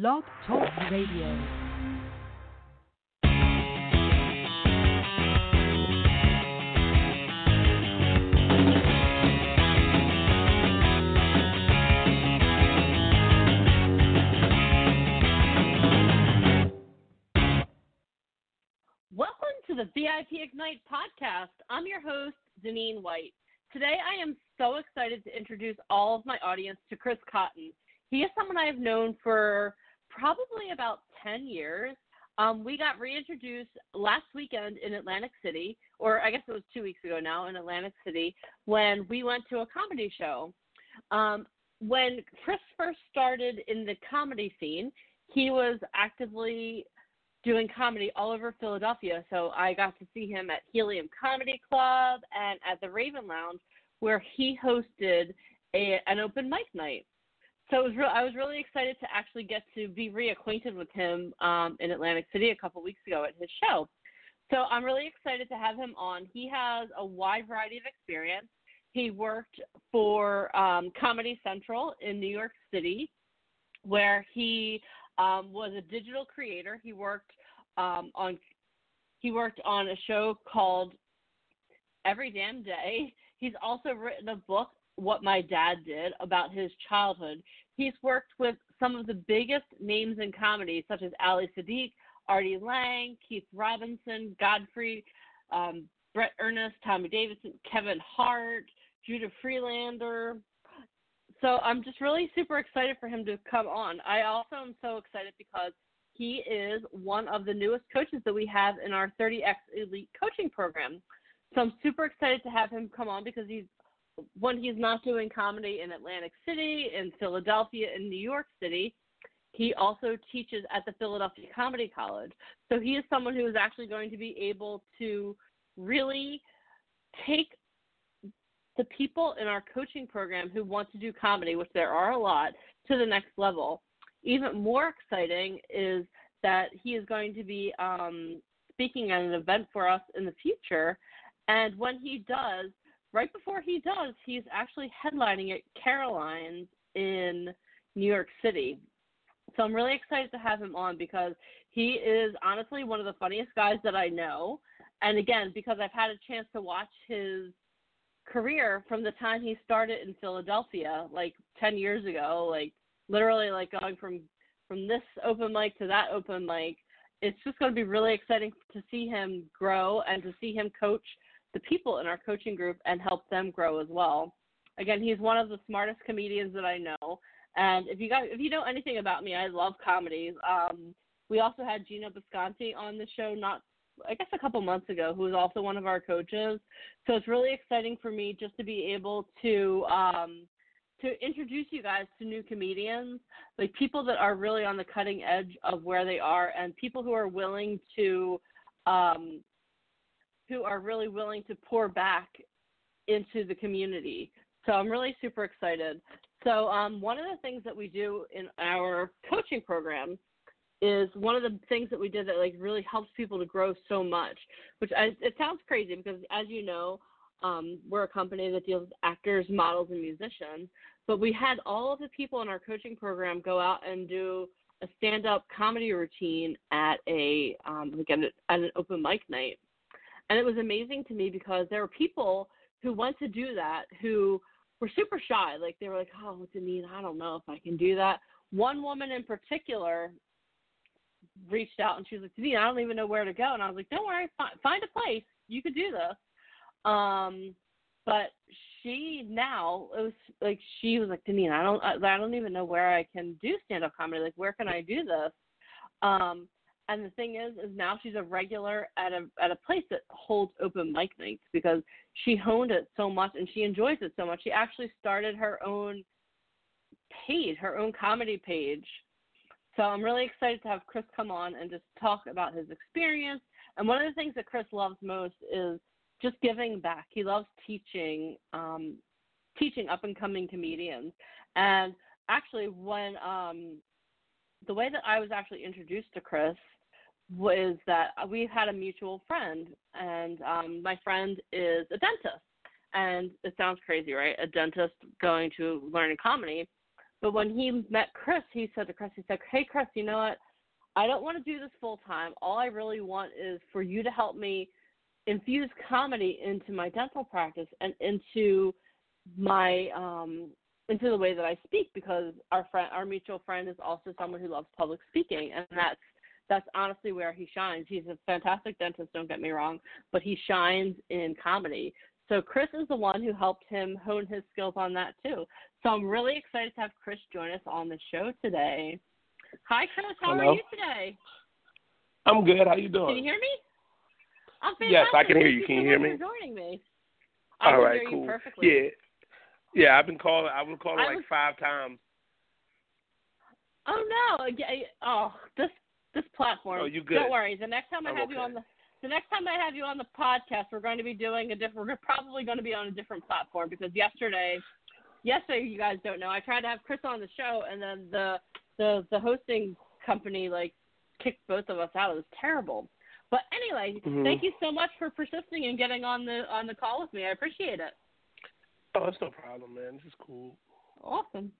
Blog Talk Radio. Welcome to the VIP Ignite podcast. I'm your host, Deneen White. Today, I am so excited to introduce all of my audience to Chris Cotton. He is someone I have known for probably about 10 years. Um, we got reintroduced last weekend in Atlantic City, or I guess it was two weeks ago now in Atlantic City, when we went to a comedy show. Um, when Chris first started in the comedy scene, he was actively doing comedy all over Philadelphia. So I got to see him at Helium Comedy Club and at the Raven Lounge, where he hosted a, an open mic night. So it was real, I was really excited to actually get to be reacquainted with him um, in Atlantic City a couple weeks ago at his show. So I'm really excited to have him on. He has a wide variety of experience. He worked for um, Comedy Central in New York City, where he um, was a digital creator. He worked um, on he worked on a show called Every Damn Day. He's also written a book, What My Dad Did, about his childhood. He's worked with some of the biggest names in comedy, such as Ali Siddiq, Artie Lange, Keith Robinson, Godfrey, um, Bret Ernst, Tommy Davidson, Kevin Hart, Judah Friedlander. So I'm just really super excited for him to come on. I also am so excited because he is one of the newest coaches that we have in our 30X Elite coaching program. So I'm super excited to have him come on because he's when he's not doing comedy in Atlantic City, in Philadelphia, in New York City, he also teaches at the Philadelphia Comedy College. So he is someone who is actually going to be able to really take the people in our coaching program who want to do comedy, which there are a lot, to the next level. Even more exciting is that he is going to be um, speaking at an event for us in the future. And when he does, right before he does, he's actually headlining at Caroline's in New York City. So I'm really excited to have him on because he is honestly one of the funniest guys that I know. And again, because I've had a chance to watch his career from the time he started in Philadelphia, like 10 years ago, like literally like going from from this open mic to that open mic. It's just going to be really exciting to see him grow and to see him coach the people in our coaching group and help them grow as well. Again, he's one of the smartest comedians that I know. And if you guys, if you know anything about me, I love comedies. Um, we also had Gino Bisconti on the show not, I guess, a couple months ago, who was also one of our coaches. So it's really exciting for me just to be able to um, to introduce you guys to new comedians, like people that are really on the cutting edge of where they are, and people who are willing to um, who are really willing to pour back into the community. So I'm really super excited. So um, one of the things that we do in our coaching program is one of the things that we did that like really helps people to grow so much. Which I, it sounds crazy because as you know, um, we're a company that deals with actors, models, and musicians. But we had all of the people in our coaching program go out and do a stand-up comedy routine at a um, like at, at an open mic night. And it was amazing to me because there were people who went to do that who were super shy. Like they were like, "Oh, Deneen, I don't know if I can do that." One woman in particular reached out and she was like, "Deneen, I don't even know where to go." And I was like, "Don't worry, find a place. You could do this." Um, but she now it was like she was like, "Deneen, I don't, I don't even know where I can do stand-up comedy. Like, where can I do this?" Um, and the thing is, is now she's a regular at a at a place that holds open mic nights because she honed it so much and she enjoys it so much. She actually started her own page, her own comedy page. So I'm really excited to have Chris come on and just talk about his experience. And one of the things that Chris loves most is just giving back. He loves teaching, um, teaching up and coming comedians. And actually, when um, the way that I was actually introduced to Chris was that we've had a mutual friend, and um, my friend is a dentist. And it sounds crazy, right? A dentist going to learn comedy. But when he met Chris, he said to Chris, he said, "Hey, Chris, you know what? I don't want to do this full time. All I really want is for you to help me infuse comedy into my dental practice and into my um into the way that I speak because our friend our mutual friend is also someone who loves public speaking and that's that's honestly where he shines. He's a fantastic dentist, don't get me wrong, but he shines in comedy. So Chris is the one who helped him hone his skills on that too. So I'm really excited to have Chris join us on the show today. Hi Chris, how Hello. are you today? I'm good. How you doing? Can you hear me? I'm Yes, I can hear you. so Can you hear me? For joining me. I All can right, hear cool. you perfectly. Yeah, yeah. I've been calling. I've been calling I like was- five times. Oh no! Oh, this this platform. Oh, you good. Don't worry. The next time I I'm have you on the the next time I have you on the podcast, we're going to be doing a different. We're probably going to be on a different platform because yesterday, yesterday you guys don't know. I tried to have Chris on the show, and then the the the hosting company like kicked both of us out. It was terrible. But anyway, Mhm. thank you so much for persisting and getting on the on the call with me. I appreciate it. Oh, that's no problem, man. This is cool. Awesome.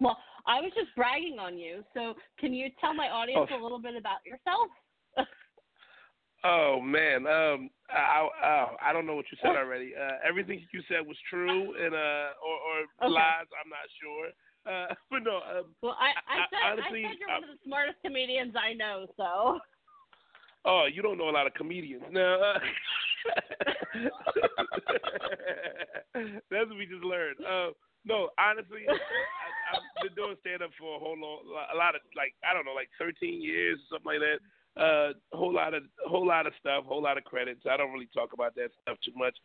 Well, I was just bragging on you. So, can you tell my audience Oh. a little bit about yourself? Oh man, um, I, I I don't know what you said already. Uh, everything you said was true, and uh, or, or Okay. lies. I'm not sure. Uh, but no, um, well, I, I I- said honestly, I said you're I- one of the smartest comedians I know. So, Oh, you don't know a lot of comedians. Now, uh, that's what we just learned. Uh, no, honestly, I, I've been doing stand up for a whole long, a lot of like I don't know, like 13 years, or something like that. Uh, whole lot of, whole lot of stuff, whole lot of credits. I don't really talk about that stuff too much.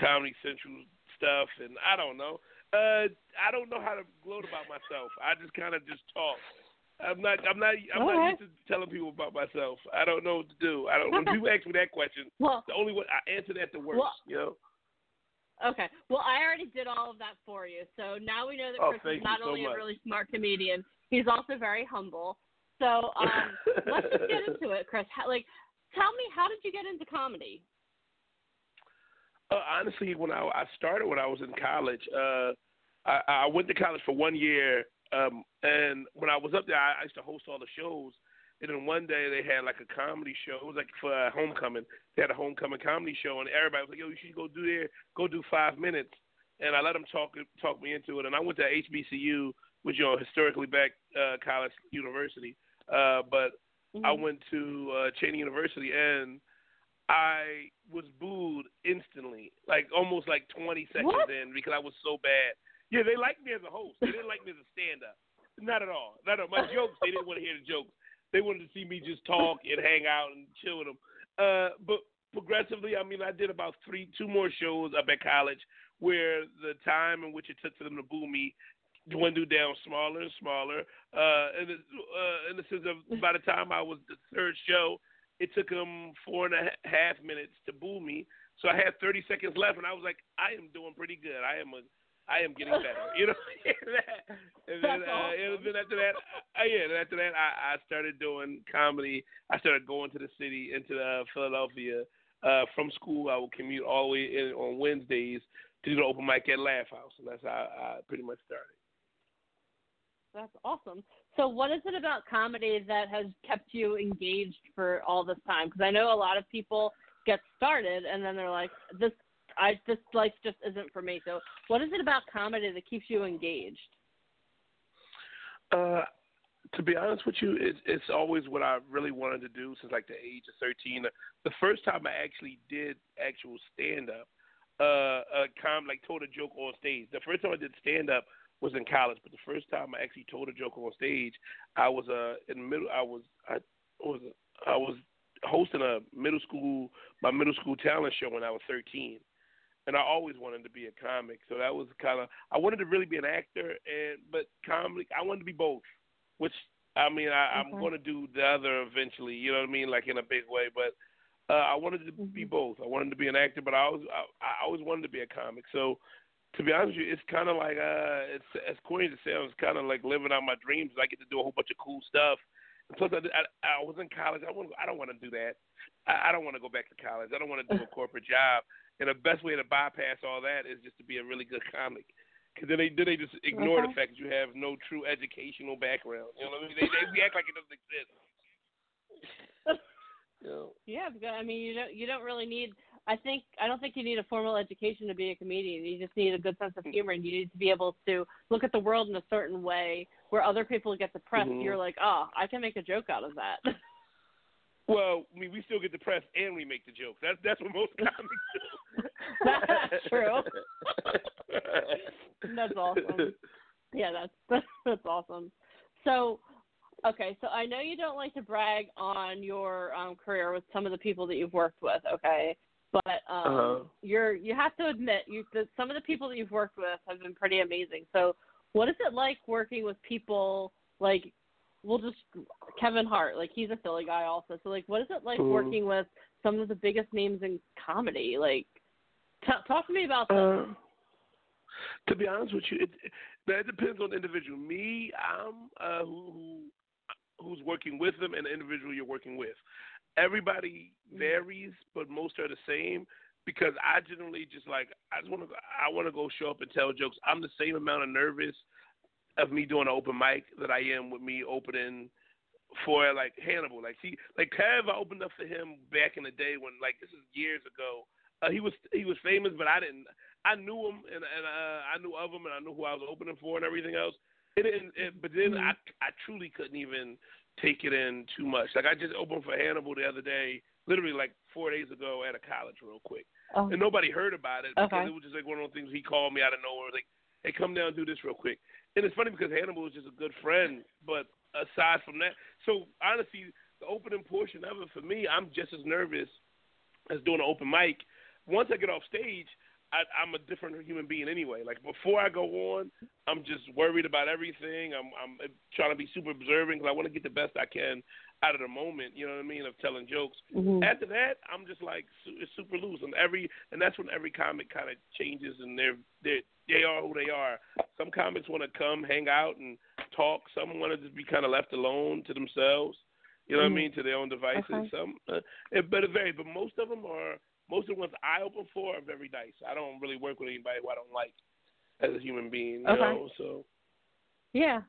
Comedy Central stuff, and I don't know. Uh, I don't know how to gloat about myself. I just kind of just talk. I'm not. I'm not. I'm All not right. used to telling people about myself. I don't know what to do. I don't. When people ask me that question, well, the only way I answer that the worst. Well- you know. Okay. Well, I already did all of that for you. So now we know that Oh, Chris is not so only much. a really smart comedian, he's also very humble. So, um, let's just get into it, Chris. How, like, tell me, how did you get into comedy? Uh, honestly, when I, I started when I was in college, uh, I, I went to college for one year, um, and when I was up there, I, I used to host all the shows. And then one day they had like a comedy show. It was like for a homecoming. They had a homecoming comedy show, and everybody was like, "Yo, you should go do there. Go do five minutes." And I let them talk talk me into it. And I went to HBCU, which you know historically black uh, college university. Uh, but I Mhm. went to uh, Cheyney University and I was booed instantly, like almost like 20 seconds What? in because I was so bad. Yeah, they liked me as a host. They didn't like me as a stand-up. Not at all. Not at all. My jokes, they didn't want to hear the jokes. They wanted to see me just talk and hang out and chill with them. Uh, but progressively, I mean, I did about three, two more shows up at college where the time in which it took for them to boo me dwindled down smaller and smaller. Uh, and uh, in the sense of by the time I was the third show, it took them four and a ha- half minutes to boo me. So I had 30 seconds left, and I was like, I am doing pretty good. I am a, I am getting better. You know. and then, uh, and then after that, uh, yeah, then after that, I, I started doing comedy. I started going to the city, into uh, Philadelphia. Uh, from school, I would commute all the way in on Wednesdays to do the open mic at Laff House, and that's how I pretty much started. That's awesome. So, what is it about comedy that has kept you engaged for all this time? Because I know a lot of people get started and then they're like, "This, I, this life just isn't for me." So, what is it about comedy that keeps you engaged? Uh, to be honest with you, it's it's always what I really wanted to do since like the age of thirteen. The first time I actually did actual stand up, uh, a com like told a joke on stage. The first time I did stand up was in college, but the first time I actually told a joke on stage, I was uh in middle. I was I was I was hosting a middle school my middle school talent show when I was thirteen. And I always wanted to be a comic, so that was kind of I wanted to really be an actor, and but comedy I wanted to be both which I mean I, I'm going to do the other eventually. You know what I mean, like in a big way. But uh, I wanted to be Mhm. both. I wanted to be an actor, but I always I, I always wanted to be a comic. So to be honest with you, it's kind of like uh, it's as corny as it sounds, kind of like living out my dreams. I get to do a whole bunch of cool stuff. And plus, I, I, I was in college. I want I don't want to do that. I, I don't want to go back to college. I don't want to do a corporate job. And the best way to bypass all that is just to be a really good comic. Because then they then they just ignore Okay. the fact that you have no true educational background. You know what I mean? They they, act like it doesn't exist. You know? Yeah, because I mean, you don't you don't really need. I think I don't think you need a formal education to be a comedian. You just need a good sense of humor, and you need to be able to look at the world in a certain way where other people get depressed. Mhm. You're like, oh, I can make a joke out of that. Well, I mean, we still get depressed and we make the jokes. That's that's what most comics do. That's true. That's awesome. yeah, that's that's awesome. So, okay, so I know you don't like to brag on your um, career with some of the people that you've worked with. Okay, but um, Uh-huh. you're you have to admit you that some of the people that you've worked with have been pretty amazing. So, what is it like working with people like? We'll just Kevin Hart, like he's a Philly guy also. So like, what is it like Mhm. working with some of the biggest names in comedy? Like, t- talk to me about that. Uh, to be honest with you, it, it that depends on the individual. Me, I'm uh, who, who who's working with them, and the individual you're working with. Everybody varies, but most are the same. Because I generally just like I just want to I want to go show up and tell jokes. I'm the same amount of nervous of me doing an open mic that I am with me opening for like Hannibal. Like he, like Kev, I opened up for him back in the day when like this is years ago. Uh, he was he was famous, but I didn't. I knew him and and uh, I knew of him and I knew who I was opening for and everything else. It didn't. It, but then Mhm. I I truly couldn't even take it in too much. Like I just opened for Hannibal the other day, literally like four days ago at a college, real quick Oh. and nobody heard about it because Okay. it was just like one of those things. He called me out of nowhere, like, "Hey, come down, and do this real quick." And it's funny because Hannibal is just a good friend, but aside from that, so honestly, the opening portion of it for me, I'm just as nervous as doing an open mic. Once I get off stage, I, I'm a different human being anyway. Like before I go on, I'm just worried about everything. I'm I'm trying to be super observant because I want to get the best I can out of the moment. You know what I mean? Of telling jokes. Mhm. After that, I'm just like it's super loose, and every and that's when every comic kind of changes, and they're they they are who they are. Some comics want to come, hang out, and talk. Some want to just be kind of left alone to themselves. You know what Mhm. I mean? To their own devices. Okay. Some, uh, it, but it varies. But most of them are most of the ones I open for are very nice. I don't really work with anybody who I don't like as a human being. You Okay. know, so Yeah.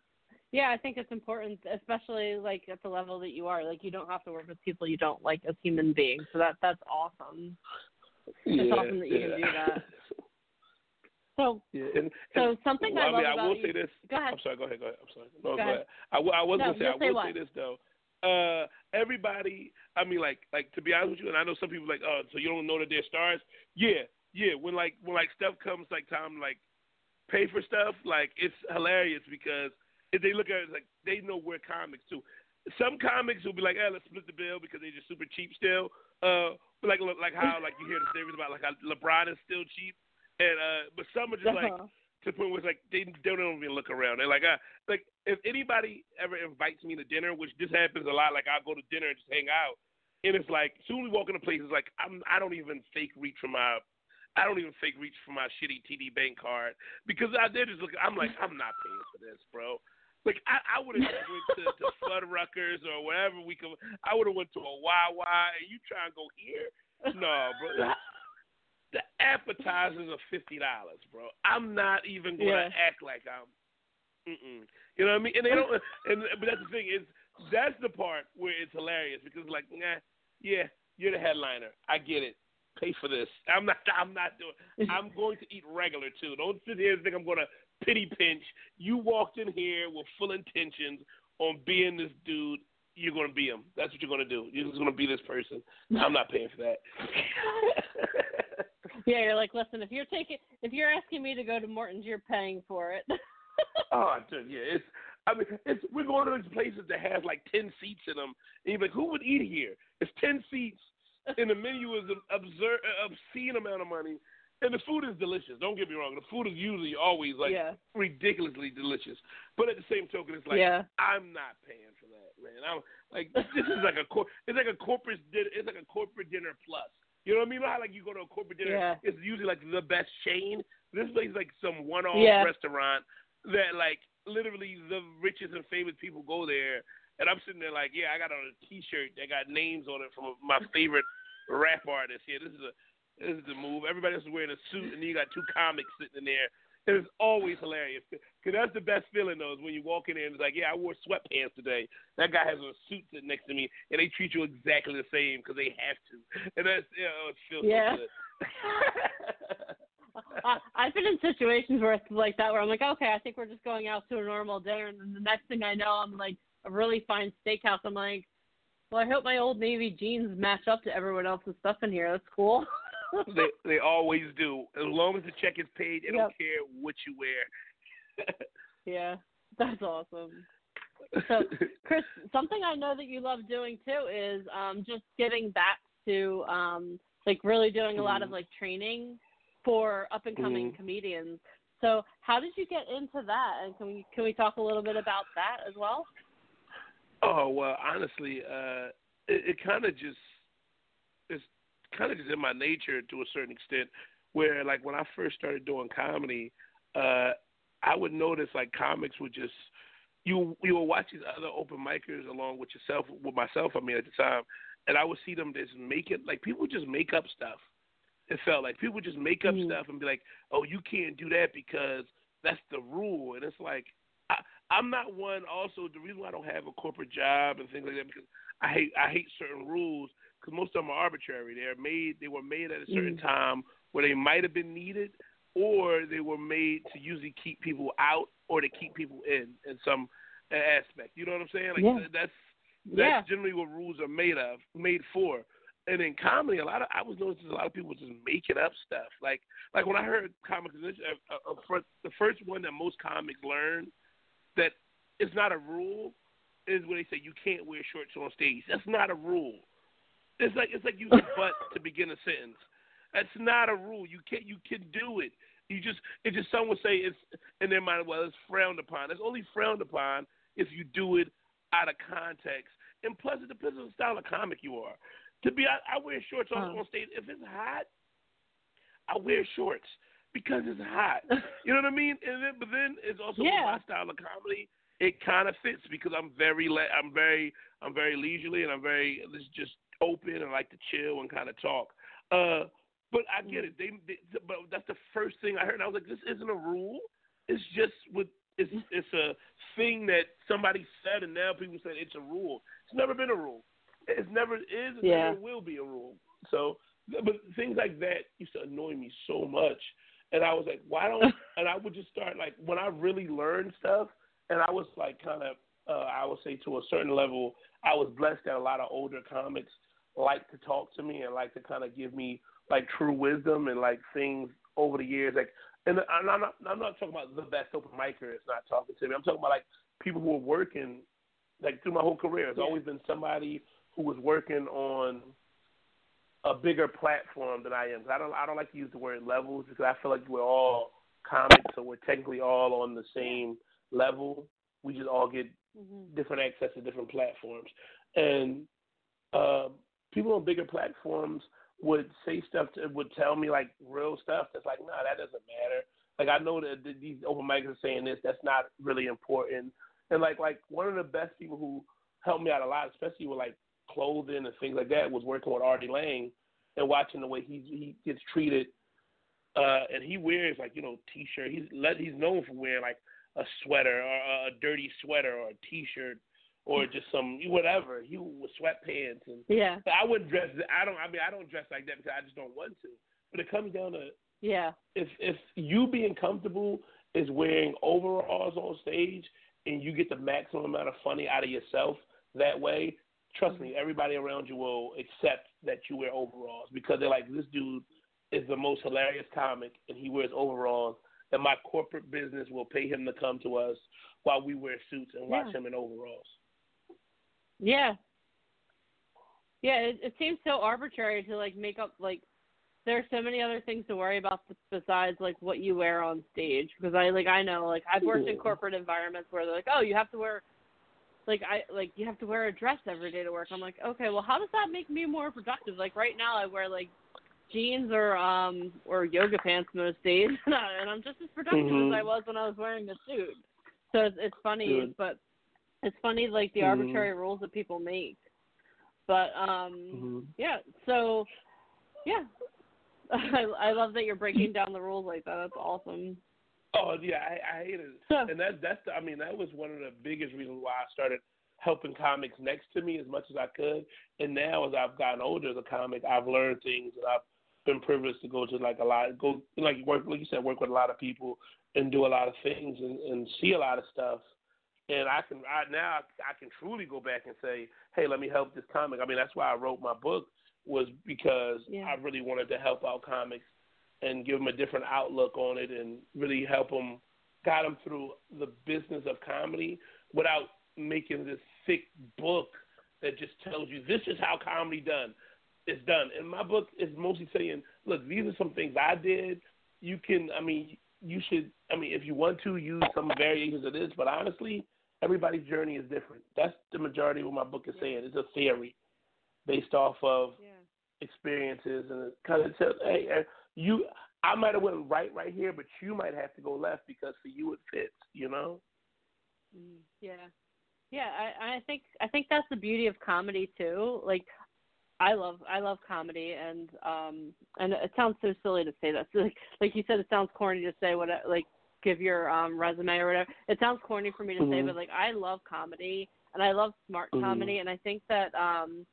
Yeah, I think it's important, especially like at the level that you are. Like you don't have to work with people you don't like as human beings. So that that's awesome. yeah, awesome that you yeah. can do that. So Yeah, and, so and something well, I mean, I will you. say this. Go ahead. I'm sorry. Go ahead. Go ahead. I'm sorry. No, Go go, ahead. ahead. I, w- I was No, gonna say. I say what? say this though. Uh, everybody. I mean, like, like to be honest with you, and I know some people like, oh, so you don't know that they're stars. Yeah, yeah. When like when like stuff comes like time like pay for stuff, like it's hilarious because they look at it like they know we're comics too. Some comics will be like, eh, let's split the bill because they're just super cheap still. Uh, like like how like you hear the stories about like how LeBron is still cheap, and uh, but some are just like Uh-huh. to the point where it's like they, they don't even look around. They're like, uh, like if anybody ever invites me to dinner, which this happens a lot, like I'll go to dinner and just hang out, and it's like soon we walk into places like I'm I don't even fake reach for my I don't even fake reach for my shitty TD bank card because I they're just looking. I'm like I'm not paying for this, bro. Like I, I would have went to, to Fuddruckers or wherever we could. I would have went to a Wawa and you try and go here. No, bro. The appetizers are fifty dollars, bro. I'm not even gonna Yeah. act like I'm. Mm-mm. You know what I mean? And they don't. And but that's the thing is that's the part where it's hilarious because like, nah, yeah, you're the headliner. I get it. Pay for this. I'm not. I'm not doing. I'm going to eat regular too. Don't sit here and think I'm gonna pity pinch. You walked in here with full intentions on being this dude. You're gonna be him. That's what you're gonna do. You're just gonna be this person. I'm not paying for that. Yeah, you're like, listen, if you're taking, if you're asking me to go to Morton's, you're paying for it. Oh, dude, yeah. It's. I mean, it's. We're going to these places that have like ten seats in them, and you're like, who would eat here? It's ten seats, and the menu is an absurd, obscene amount of money, and the food is delicious. Don't get me wrong. The food is usually always like yeah, ridiculously delicious, but at the same token, it's like yeah, I'm not paying for that, man. I'm like, this is like a cor- It's like a corporate dinner. It's like a corporate dinner plus. You know what I mean? How like you go to a corporate dinner, Yeah. it's usually like the best chain. This place is like some one-off restaurant that like literally the richest and famous people go there. And I'm sitting there like, yeah, I got on a T-shirt that got names on it from my favorite rap artist. Yeah, this is a this is the move. Everybody else is wearing a suit, and you got two comics sitting in there. It was always hilarious because that's the best feeling though. Is when you walk in there and it's like, yeah, I wore sweatpants today. That guy has a suit sitting next to me, and they treat you exactly the same because they have to, and that's you know, it feels Yeah. so good. I, I've been in situations where it's like that, where I'm like, okay, I think we're just going out to a normal dinner, and then the next thing I know, I'm like a really fine steakhouse. I'm like, well, I hope my old navy jeans match up to everyone else's stuff in here. That's cool. they they always do. As long as the check is paid, they Yep. don't care what you wear. yeah, that's awesome. So, Chris, something I know that you love doing too is um, just giving back to um, like really doing a lot of Mhm. like training for up and coming Mhm. comedians. So, how did you get into that? And can we can we talk a little bit about that as well? Oh well, honestly, uh, it, it kind of just it's kind of just in my nature to a certain extent. Where like when I first started doing comedy, uh, I would notice like comics would just you you would watch these other open micers along with yourself with myself. I mean at the time, and I would see them just make it like people just make up stuff. It felt like people just make up Mhm. stuff and be like, "Oh, you can't do that because that's the rule," and it's like I, I'm not one. Also, the reason why I don't have a corporate job and things like that because I hate I hate certain rules because most of them are arbitrary. They're made they were made at a certain Mhm. time where they might have been needed, or they were made to usually keep people out or to keep people in in some aspect. You know what I'm saying? Like Yeah. that's that's Yeah. generally what rules are made of, made for. And in comedy, a lot of I was noticing a lot of people just making up stuff. Like like when I heard comics, uh, uh, uh, the first one that most comics learn that it's not a rule is when they say you can't wear shorts on stage. That's not a rule. It's like it's like using but to begin a sentence. That's not a rule. You can you can do it. You just it just some would say it's in their mind. Well, it's frowned upon. It's only frowned upon if you do it out of context. And plus, it depends on the style of comic you are. To be, I, I wear shorts on, Oh. on stage. If it's hot, I wear shorts because it's hot. You know what I mean? And then, but then it's also Yeah. my style of comedy. It kind of fits because I'm very, le- I'm very, I'm very leisurely and I'm very it's just open and like to chill and kind of talk. Uh, but I get it. They, they, but that's the first thing I heard. And I was like, this isn't a rule. It's just with it's it's a thing that somebody said, and now people say it's a rule. It's never been a rule. It's never is. It Yeah. never will be a rule. So, but things like that used to annoy me so much, and I was like, why don't? and I would just start like when I really learned stuff, and I was like kind of, uh, I would say to a certain level, I was blessed that a lot of older comics like to talk to me and like to kind of give me like true wisdom and like things over the years, like. And I'm not, I'm not talking about the best open micer is not talking to me. I'm talking about like people who are working, like through my whole career. It's Yeah. always been somebody who was working on a bigger platform than I am. I don't I don't like to use the word levels because I feel like we're all comics, so we're technically all on the same level. We just all get Mhm. different access to different platforms, and uh, people on bigger platforms would say stuff to, would tell me like real stuff that's like, nah, that doesn't matter. Like I know that these open mics are saying this, that's not really important. And like like one of the best people who helped me out a lot, especially with like clothing and things like that, was working with Artie Lange and watching the way he he gets treated. Uh, and he wears like you know t-shirt. He's let he's known for wearing like a sweater or a dirty sweater or a t-shirt or just some whatever. He with sweatpants and Yeah. I wouldn't dress. I don't. I mean, I don't dress like that because I just don't want to. But it comes down to Yeah. if if you being comfortable is wearing overalls on stage and you get the maximum amount of funny out of yourself that way. Trust me, mm-hmm. everybody around you will accept that you wear overalls because they're like, this dude is the most hilarious comic and he wears overalls, and my corporate business will pay him to come to us while we wear suits and watch Yeah. him in overalls. Yeah. Yeah, it, it seems so arbitrary to like make up like there are so many other things to worry about besides like what you wear on stage because I like I know like I've worked in Mhm. corporate environments where they're like, "Oh, you have to wear like I like you have to wear a dress every day to work." I'm like, "Okay, well, how does that make me more productive?" Like right now I wear like jeans or um or yoga pants most days and I'm just as productive Mhm. as I was when I was wearing a suit. So it's, it's funny, Good. but it's funny like the Mhm. arbitrary rules that people make. But um Mm-hmm. yeah, so yeah. I I love that you're breaking down the rules like that. That's awesome. Oh yeah, I, I hated it, and that that's the, I mean that was one of the biggest reasons why I started helping comics next to me as much as I could. And now as I've gotten older as a comic, I've learned things and I've been privileged to go to like a lot, go like work like you said, work with a lot of people and do a lot of things and, and see a lot of stuff. And I can I, now I can truly go back and say, hey, let me help this comic. I mean that's why I wrote my book was because yeah. I really wanted to help out comics and give them a different outlook on it and really help them guide them through the business of comedy without making this thick book that just tells you this is how comedy done. It's done. And my book is mostly saying, look, these are some things I did. You can, I mean, you should, I mean, if you want to use some variations of this, but honestly, everybody's journey is different. That's the majority of what my book is saying. It's a theory based off of yeah. experiences and kind of says, hey, you, I might have went right right here, but you might have to go left because for you it fits. You know. Mm, yeah, yeah. I I think I think that's the beauty of comedy too. Like. I love I love comedy and um and it sounds so silly to say that. So like like you said it sounds corny to say what like give your um resume or whatever. It sounds corny for me to mm-hmm. say but like I love comedy and I love smart mm-hmm. comedy and I think that um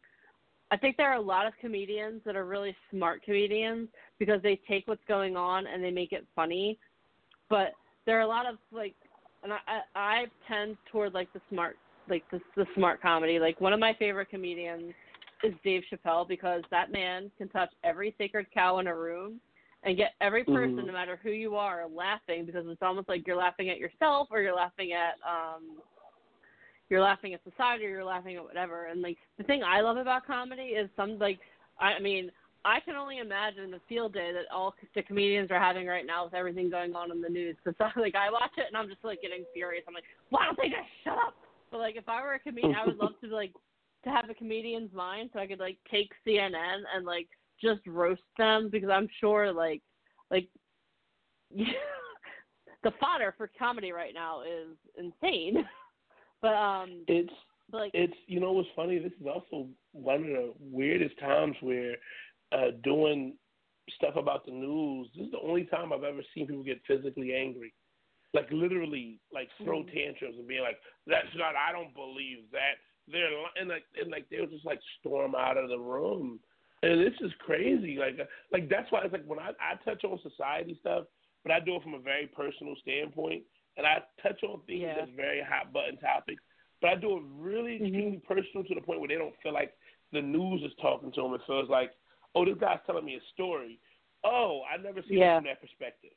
I think there are a lot of comedians that are really smart comedians because they take what's going on and they make it funny. But there are a lot of like, and I I, I tend toward like the smart like the the smart comedy. Like one of my favorite comedians is Dave Chappelle because that man can touch every sacred cow in a room and get every person, mm-hmm. no matter who you are, laughing because it's almost like you're laughing at yourself or you're laughing at um you're laughing at society or you're laughing at whatever. And like the thing I love about comedy is some like I mean I can only imagine the field day that all the comedians are having right now with everything going on in the news. Because like I watch it and I'm just like getting furious. I'm like, why don't they just shut up? But like if I were a comedian, I would love to like to have a comedian's mind so I could like take CNN and like just roast them because I'm sure like like the fodder for comedy right now is insane. But um, it's like it's you know what's funny. This is also one of the weirdest times where uh, doing stuff about the news. This is the only time I've ever seen people get physically angry, like literally, like throw mm-hmm. tantrums and being like, "That's not. I don't believe that." They're and like and like they'll just like storm out of the room, and this is crazy. Like uh, like that's why it's like when I I touch on society stuff, but I do it from a very personal standpoint and I touch on things yeah. that's very hot button topics, but I do it really mm-hmm. extremely personal to the point where they don't feel like the news is talking to them. It feels like, oh, this guy's telling me a story. Oh, I never seen yeah. it from that perspective.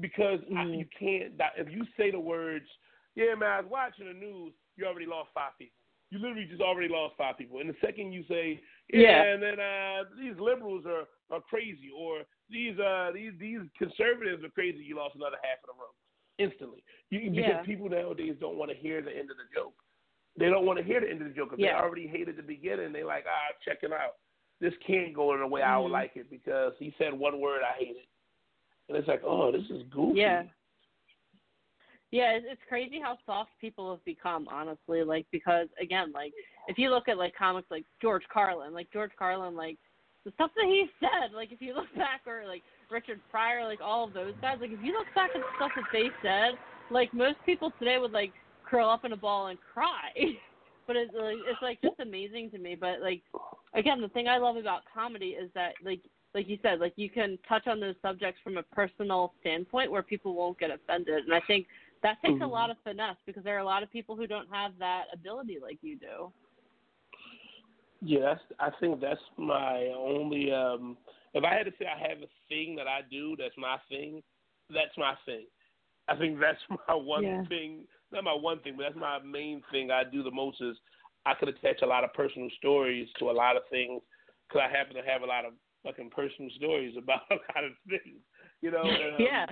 Because mm-hmm. I, you can't. If you say the words, "Yeah, man, I was watching the news," you already lost five people. You literally just already lost five people. And the second you say, "Yeah,", and then uh, these liberals are are crazy, or these uh these these conservatives are crazy, you lost another half of the room instantly. You, because yeah. people nowadays don't want to hear the end of the joke. They don't want to hear the end of the joke. If yeah. they already hated the beginning, they like, ah, check it out. This can't go in the way mm-hmm. I would like it because he said one word I hate it. And it's like, oh, this is goofy. Yeah. Yeah, it's crazy how soft people have become, honestly. Like because again, like if you look at like comics like George Carlin, like George Carlin, like the stuff that he said, like if you look back or like Richard Pryor, like all of those guys. Like if you look back at the stuff that they said, like most people today would like curl up in a ball and cry. but it's like it's like just amazing to me. But like again, the thing I love about comedy is that like like you said, like you can touch on those subjects from a personal standpoint where people won't get offended. And I think that takes mm-hmm. a lot of finesse because there are a lot of people who don't have that ability like you do. Yeah, I think that's my only um if I had to say I have a thing that I do that's my thing, that's my thing. I think that's my one yeah. thing. Not my one thing, but that's my main thing I do the most is I could attach a lot of personal stories to a lot of things because I happen to have a lot of fucking personal stories about a lot of things. You know. And, um, yeah.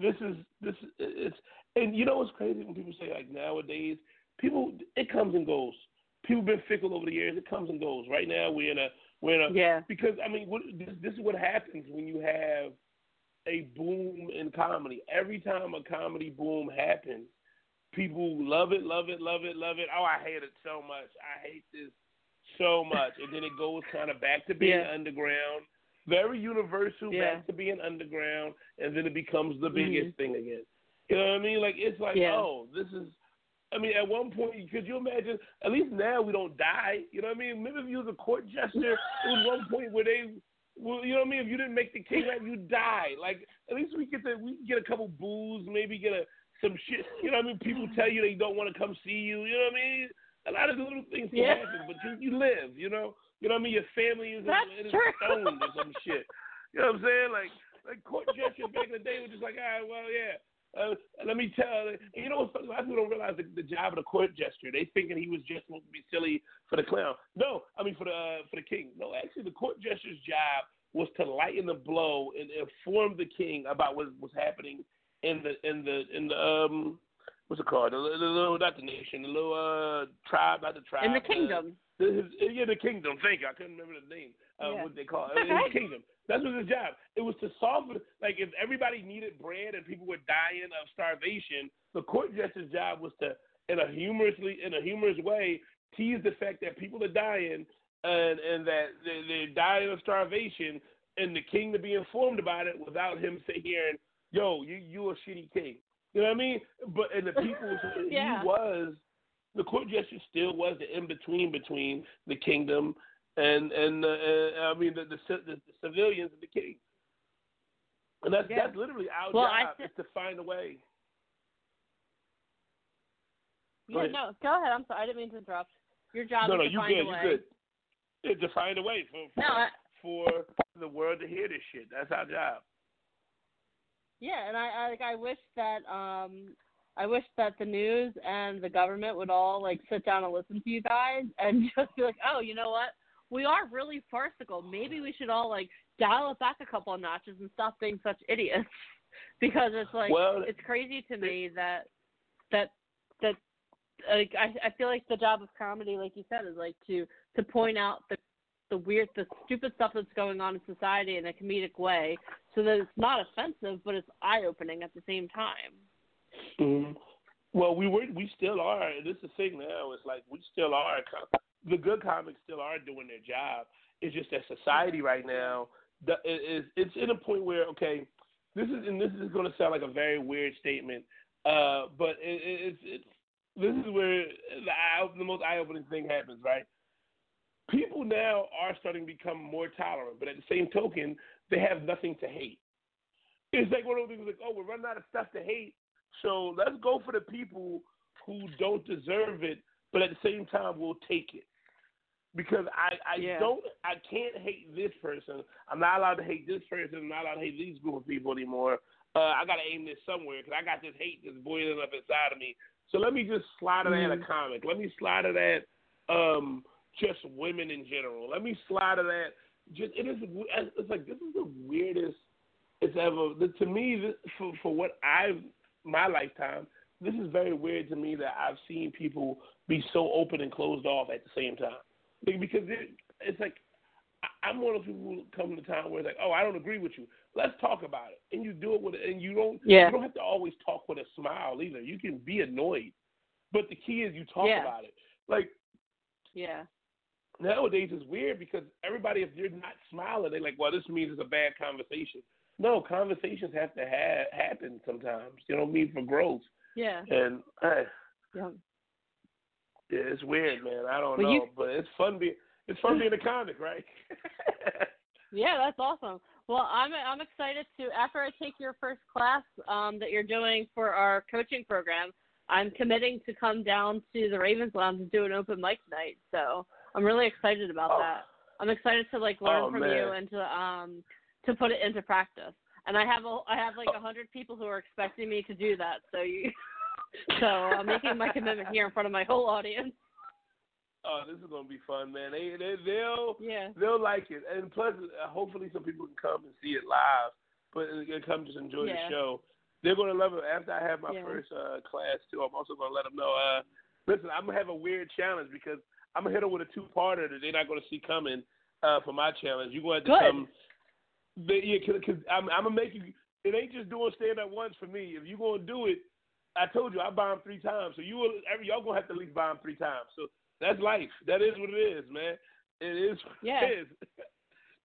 This is this it's and you know what's crazy when people say like nowadays people it comes and goes. People been fickle over the years. It comes and goes. Right now we're in a we're in a, yeah. Because I mean, what, this, this is what happens when you have a boom in comedy. Every time a comedy boom happens, people love it, love it, love it, love it. Oh, I hate it so much. I hate this so much, and then it goes kind of back to being yeah. underground, very universal, yeah. back to being underground, and then it becomes the biggest mm-hmm. thing again. You know what I mean? Like it's like, Yeah. oh, this is. I mean, at one point, could you imagine? At least now we don't die. You know what I mean? Remember, if you was a court jester, it was one point where they, well, you know what I mean? If you didn't make the king right, you die. Like at least we get to we get a couple boos, maybe get a some shit. You know what I mean? People tell you they don't want to come see you. You know what I mean? A lot of little things can Yeah. happen, but you you live. You know. You know what I mean? Your family is in, true. stoned or some shit. You know what I'm saying? Like like court jesters back in the day were just like, right, well, yeah. Uh, let me tell you, you know? A lot of people don't realize the, the job of the court jester. They thinking he was just supposed to be silly for the clown. No, I mean for the uh, for the king. No, actually, the court jester's job was to lighten the blow and inform the king about what was happening in the in the in the um what's it called? The, the little not the nation, the little uh tribe, not the tribe. In the uh, kingdom. The, yeah, the kingdom. Thank you. I couldn't remember the name. Uh, Yeah. What they call it. His kingdom. That's was his job. It was to solve it. Like if everybody needed bread and people were dying of starvation, the court jester's job was to, in a humorously, in a humorous way, tease the fact that people are dying and and that they, they're dying of starvation, and the king to be informed about it without him sitting here and, yo, you you a shitty king. You know what I mean? But and the people, Yeah. he was the court jester still was the in between between the kingdom and and uh, uh, I mean the, the the civilians and the king. And that's Yeah. that's literally our Well, job thi- is to find a way. Go Yeah, ahead. no, go ahead. I'm sorry. I didn't mean to interrupt. Your job no, is no, to you find good, a way. you good. Yeah, to find a way for for, No, I, for the world to hear this shit. That's our job. yeah, and I, I like I wish that um I wish that the news and the government would all like sit down and listen to you guys and just be like, oh, you know what? We are really farcical. Maybe we should all like dial it back a couple of notches and stop being such idiots. because it's like Well, it's crazy to me that that that like I I feel like the job of comedy, like you said, is like to to point out the the weird, the stupid stuff that's going on in society in a comedic way, so that it's not offensive, but it's eye opening at the same time. Hmm Well, we were, we still are. This is the thing now. It's like we still are. The good comics still are doing their job. It's just that society right now the, is it's in a point where okay, this is and this is going to sound like a very weird statement, uh, but it, it, it's it's this is where the eye, the most eye opening thing happens, right? People now are starting to become more tolerant, but at the same token, they have nothing to hate. It's like one of those things like, oh, we're running out of stuff to hate, so let's go for the people who don't deserve it, but at the same time we'll take it. Because I, I Yeah. don't I can't hate this person. I'm not allowed to hate this person. I'm not allowed to hate these group of people anymore. Uh, I gotta aim this somewhere because I got this hate that's boiling up inside of me. So let me just slide it at a Mhm. comic. Let me slide it at um, just women in general. Let me slide it at just it is. It's like this is the weirdest it's ever to me this, for for what I've my lifetime. This is very weird to me that I've seen people be so open and closed off at the same time. Like, because it, it's like I'm one of those people who come to town where it's like, oh, I don't agree with you. Let's talk about it, and you do it with, and you don't. Yeah. You don't have to always talk with a smile either. You can be annoyed, but the key is you talk Yeah. about it. Like Yeah. nowadays it's weird because everybody, if you're not smiling, they're like, well, this means it's a bad conversation. No, conversations have to ha- happen sometimes. You know what I mean for growth. Yeah. And uh, Yeah. yeah, it's weird, man. I don't Well, know, you- but it's fun being it's fun being a comic, right? Yeah, that's awesome. Well, I'm I'm excited to after I take your first class um, that you're doing for our coaching program. I'm committing to come down to the Ravens Lounge and do an open mic night. So I'm really excited about Oh. that. I'm excited to like learn Oh, from man. you and to um to put it into practice. And I have a I have like a hundred people who are expecting me to do that. So you so I'm making my commitment here in front of my whole audience. oh, this is gonna be fun, man. They they they'll Yeah. they'll like it, and plus, uh, hopefully, some people can come and see it live, but uh, come just enjoy Yeah. the show. They're gonna love it. After I have my Yeah. first uh, class too, I'm also gonna let them know. Uh, listen, I'm gonna have a weird challenge because I'm gonna hit them with a two-parter that they're not gonna see coming uh, for my challenge. You're gonna have to Good. come. They, yeah, cause, 'cause I'm, I'm gonna make you. It ain't just doing stand up once for me. If you're gonna do it, I told you I bomb three times. So you will. Every y'all gonna have to at least bomb three times. So that's life. That is what it is, man. It is what Yeah. it is.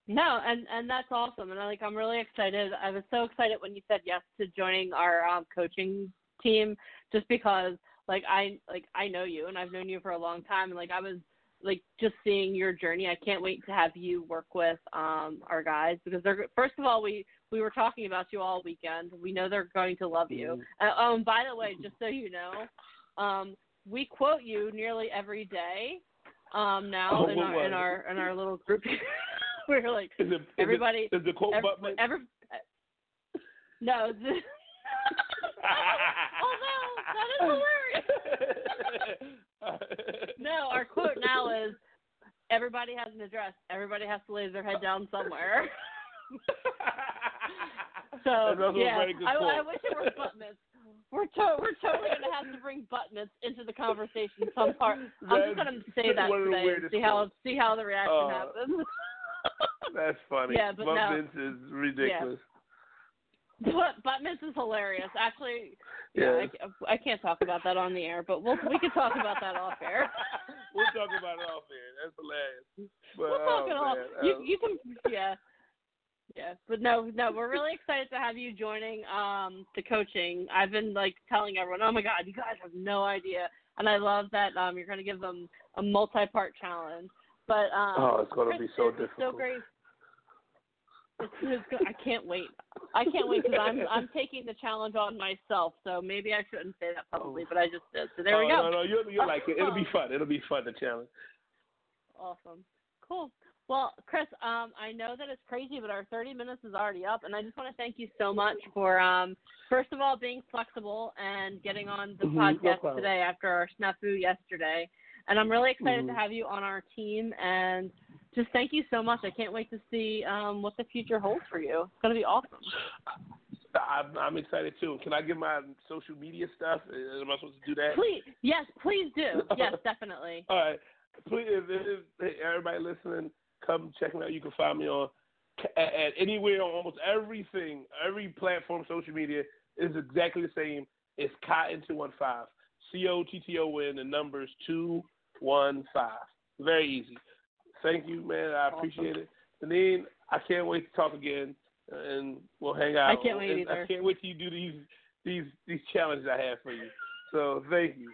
No, and and that's awesome, and I like I'm really excited. I was so excited when you said yes to joining our um, coaching team, just because like I like I know you and I've known you for a long time, and like I was like just seeing your journey. I can't wait to have you work with um our guys because they're first of all we we were talking about you all weekend. We know they're going to love you. Mhm. Uh, oh, and by the way, just so you know, um we quote you nearly every day um now Oh, in our in our in our little group. we're like Is it, is it- everybody is the quote every, Buttman? every no. the- oh no, that is hilarious. No, our quote is everybody has an address. Everybody has to lay their head down somewhere. So That's also a yeah, I, I wish it were butt mitts. We're to- we're totally gonna have to bring butt mitts into the conversation some part. I'm just gonna say that today and see how see how the reaction Uh, happens. That's funny. Yeah, but Butt no. Is ridiculous. But butt mitts is hilarious. Actually, yeah. I, I can't talk about that on the air, but we'll we can talk about that off air. we'll talk about it off air. That's hilarious. But, we'll talk oh, it all. You um, you can yeah. Yeah, but no, no, we're really excited to have you joining um the coaching. I've been like telling everyone, "Oh my god, you guys have no idea." And I love that um you're going to give them a multi-part challenge. But um Oh, it's gonna Chris, be so it's, it's so great. It's, it's go- I can't wait. I can't wait because I'm I'm taking the challenge on myself. So maybe I shouldn't say that publicly, but I just did. So there we oh, go. No, no, you'll, you'll like it. It'll be fun. It'll be fun to challenge. Awesome. Cool. Well, Chris, um, I know that it's crazy, but our 30 minutes is already up, and I just want to thank you so much for, um, first of all, being flexible and getting on the Mhm, podcast problem. today after our snafu yesterday. And I'm really excited Mhm. to have you on our team, and just thank you so much. I can't wait to see um, what the future holds for you. It's going to be awesome. I'm, I'm excited too. Can I give my social media stuff? Uh, Am I supposed to do that? Please, yes, please do. Yes, definitely. All right. Please, if, if, if everybody listening, come check me out. You can find me on at, at anywhere on almost everything, every platform, social media is exactly the same. It's Cotton two one five. C O T T O N. The numbers two one five. Very easy. Thank you, man. I Awesome. appreciate it. Janine, I can't wait to talk again, and we'll hang out. I can't wait And either. I can't wait till you do these these these challenges I have for you. So thank you.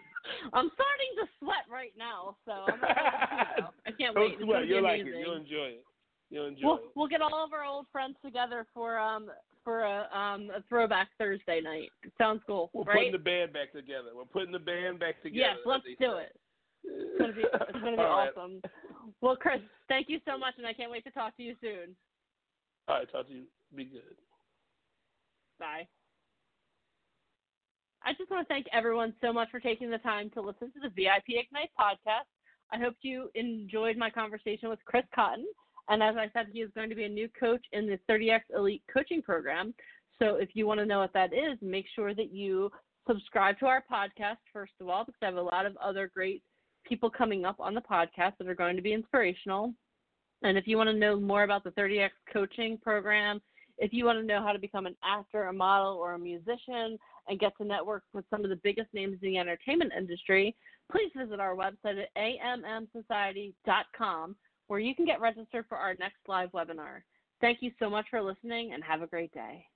I'm starting to sweat right now, so I'm too, though. I can't Don't wait. Sweat. You'll like amazing. it. You'll enjoy it. You'll enjoy We'll it. we'll get all of our old friends together for um for a um a throwback Thursday night. Sounds cool, We're right? putting the band back together. We're putting the band back together. yes, let's do it. It's gonna be it's gonna be All right. Well, Chris, thank you so much, and I can't wait to talk to you soon. All right, talk to you. Be good. Bye. I just want to thank everyone so much for taking the time to listen to the VIP Ignite podcast. I hope you enjoyed my conversation with Chris Cotton. And as I said, he is going to be a new coach in the 30X Elite Coaching Program. So if you want to know what that is, make sure that you subscribe to our podcast, first of all, because I have a lot of other great people coming up on the podcast that are going to be inspirational. And if you want to know more about the 30X Coaching Program, if you want to know how to become an actor, a model, or a musician and get to network with some of the biggest names in the entertainment industry, please visit our website at ammsociety.com where you can get registered for our next live webinar. Thank you so much for listening and have a great day.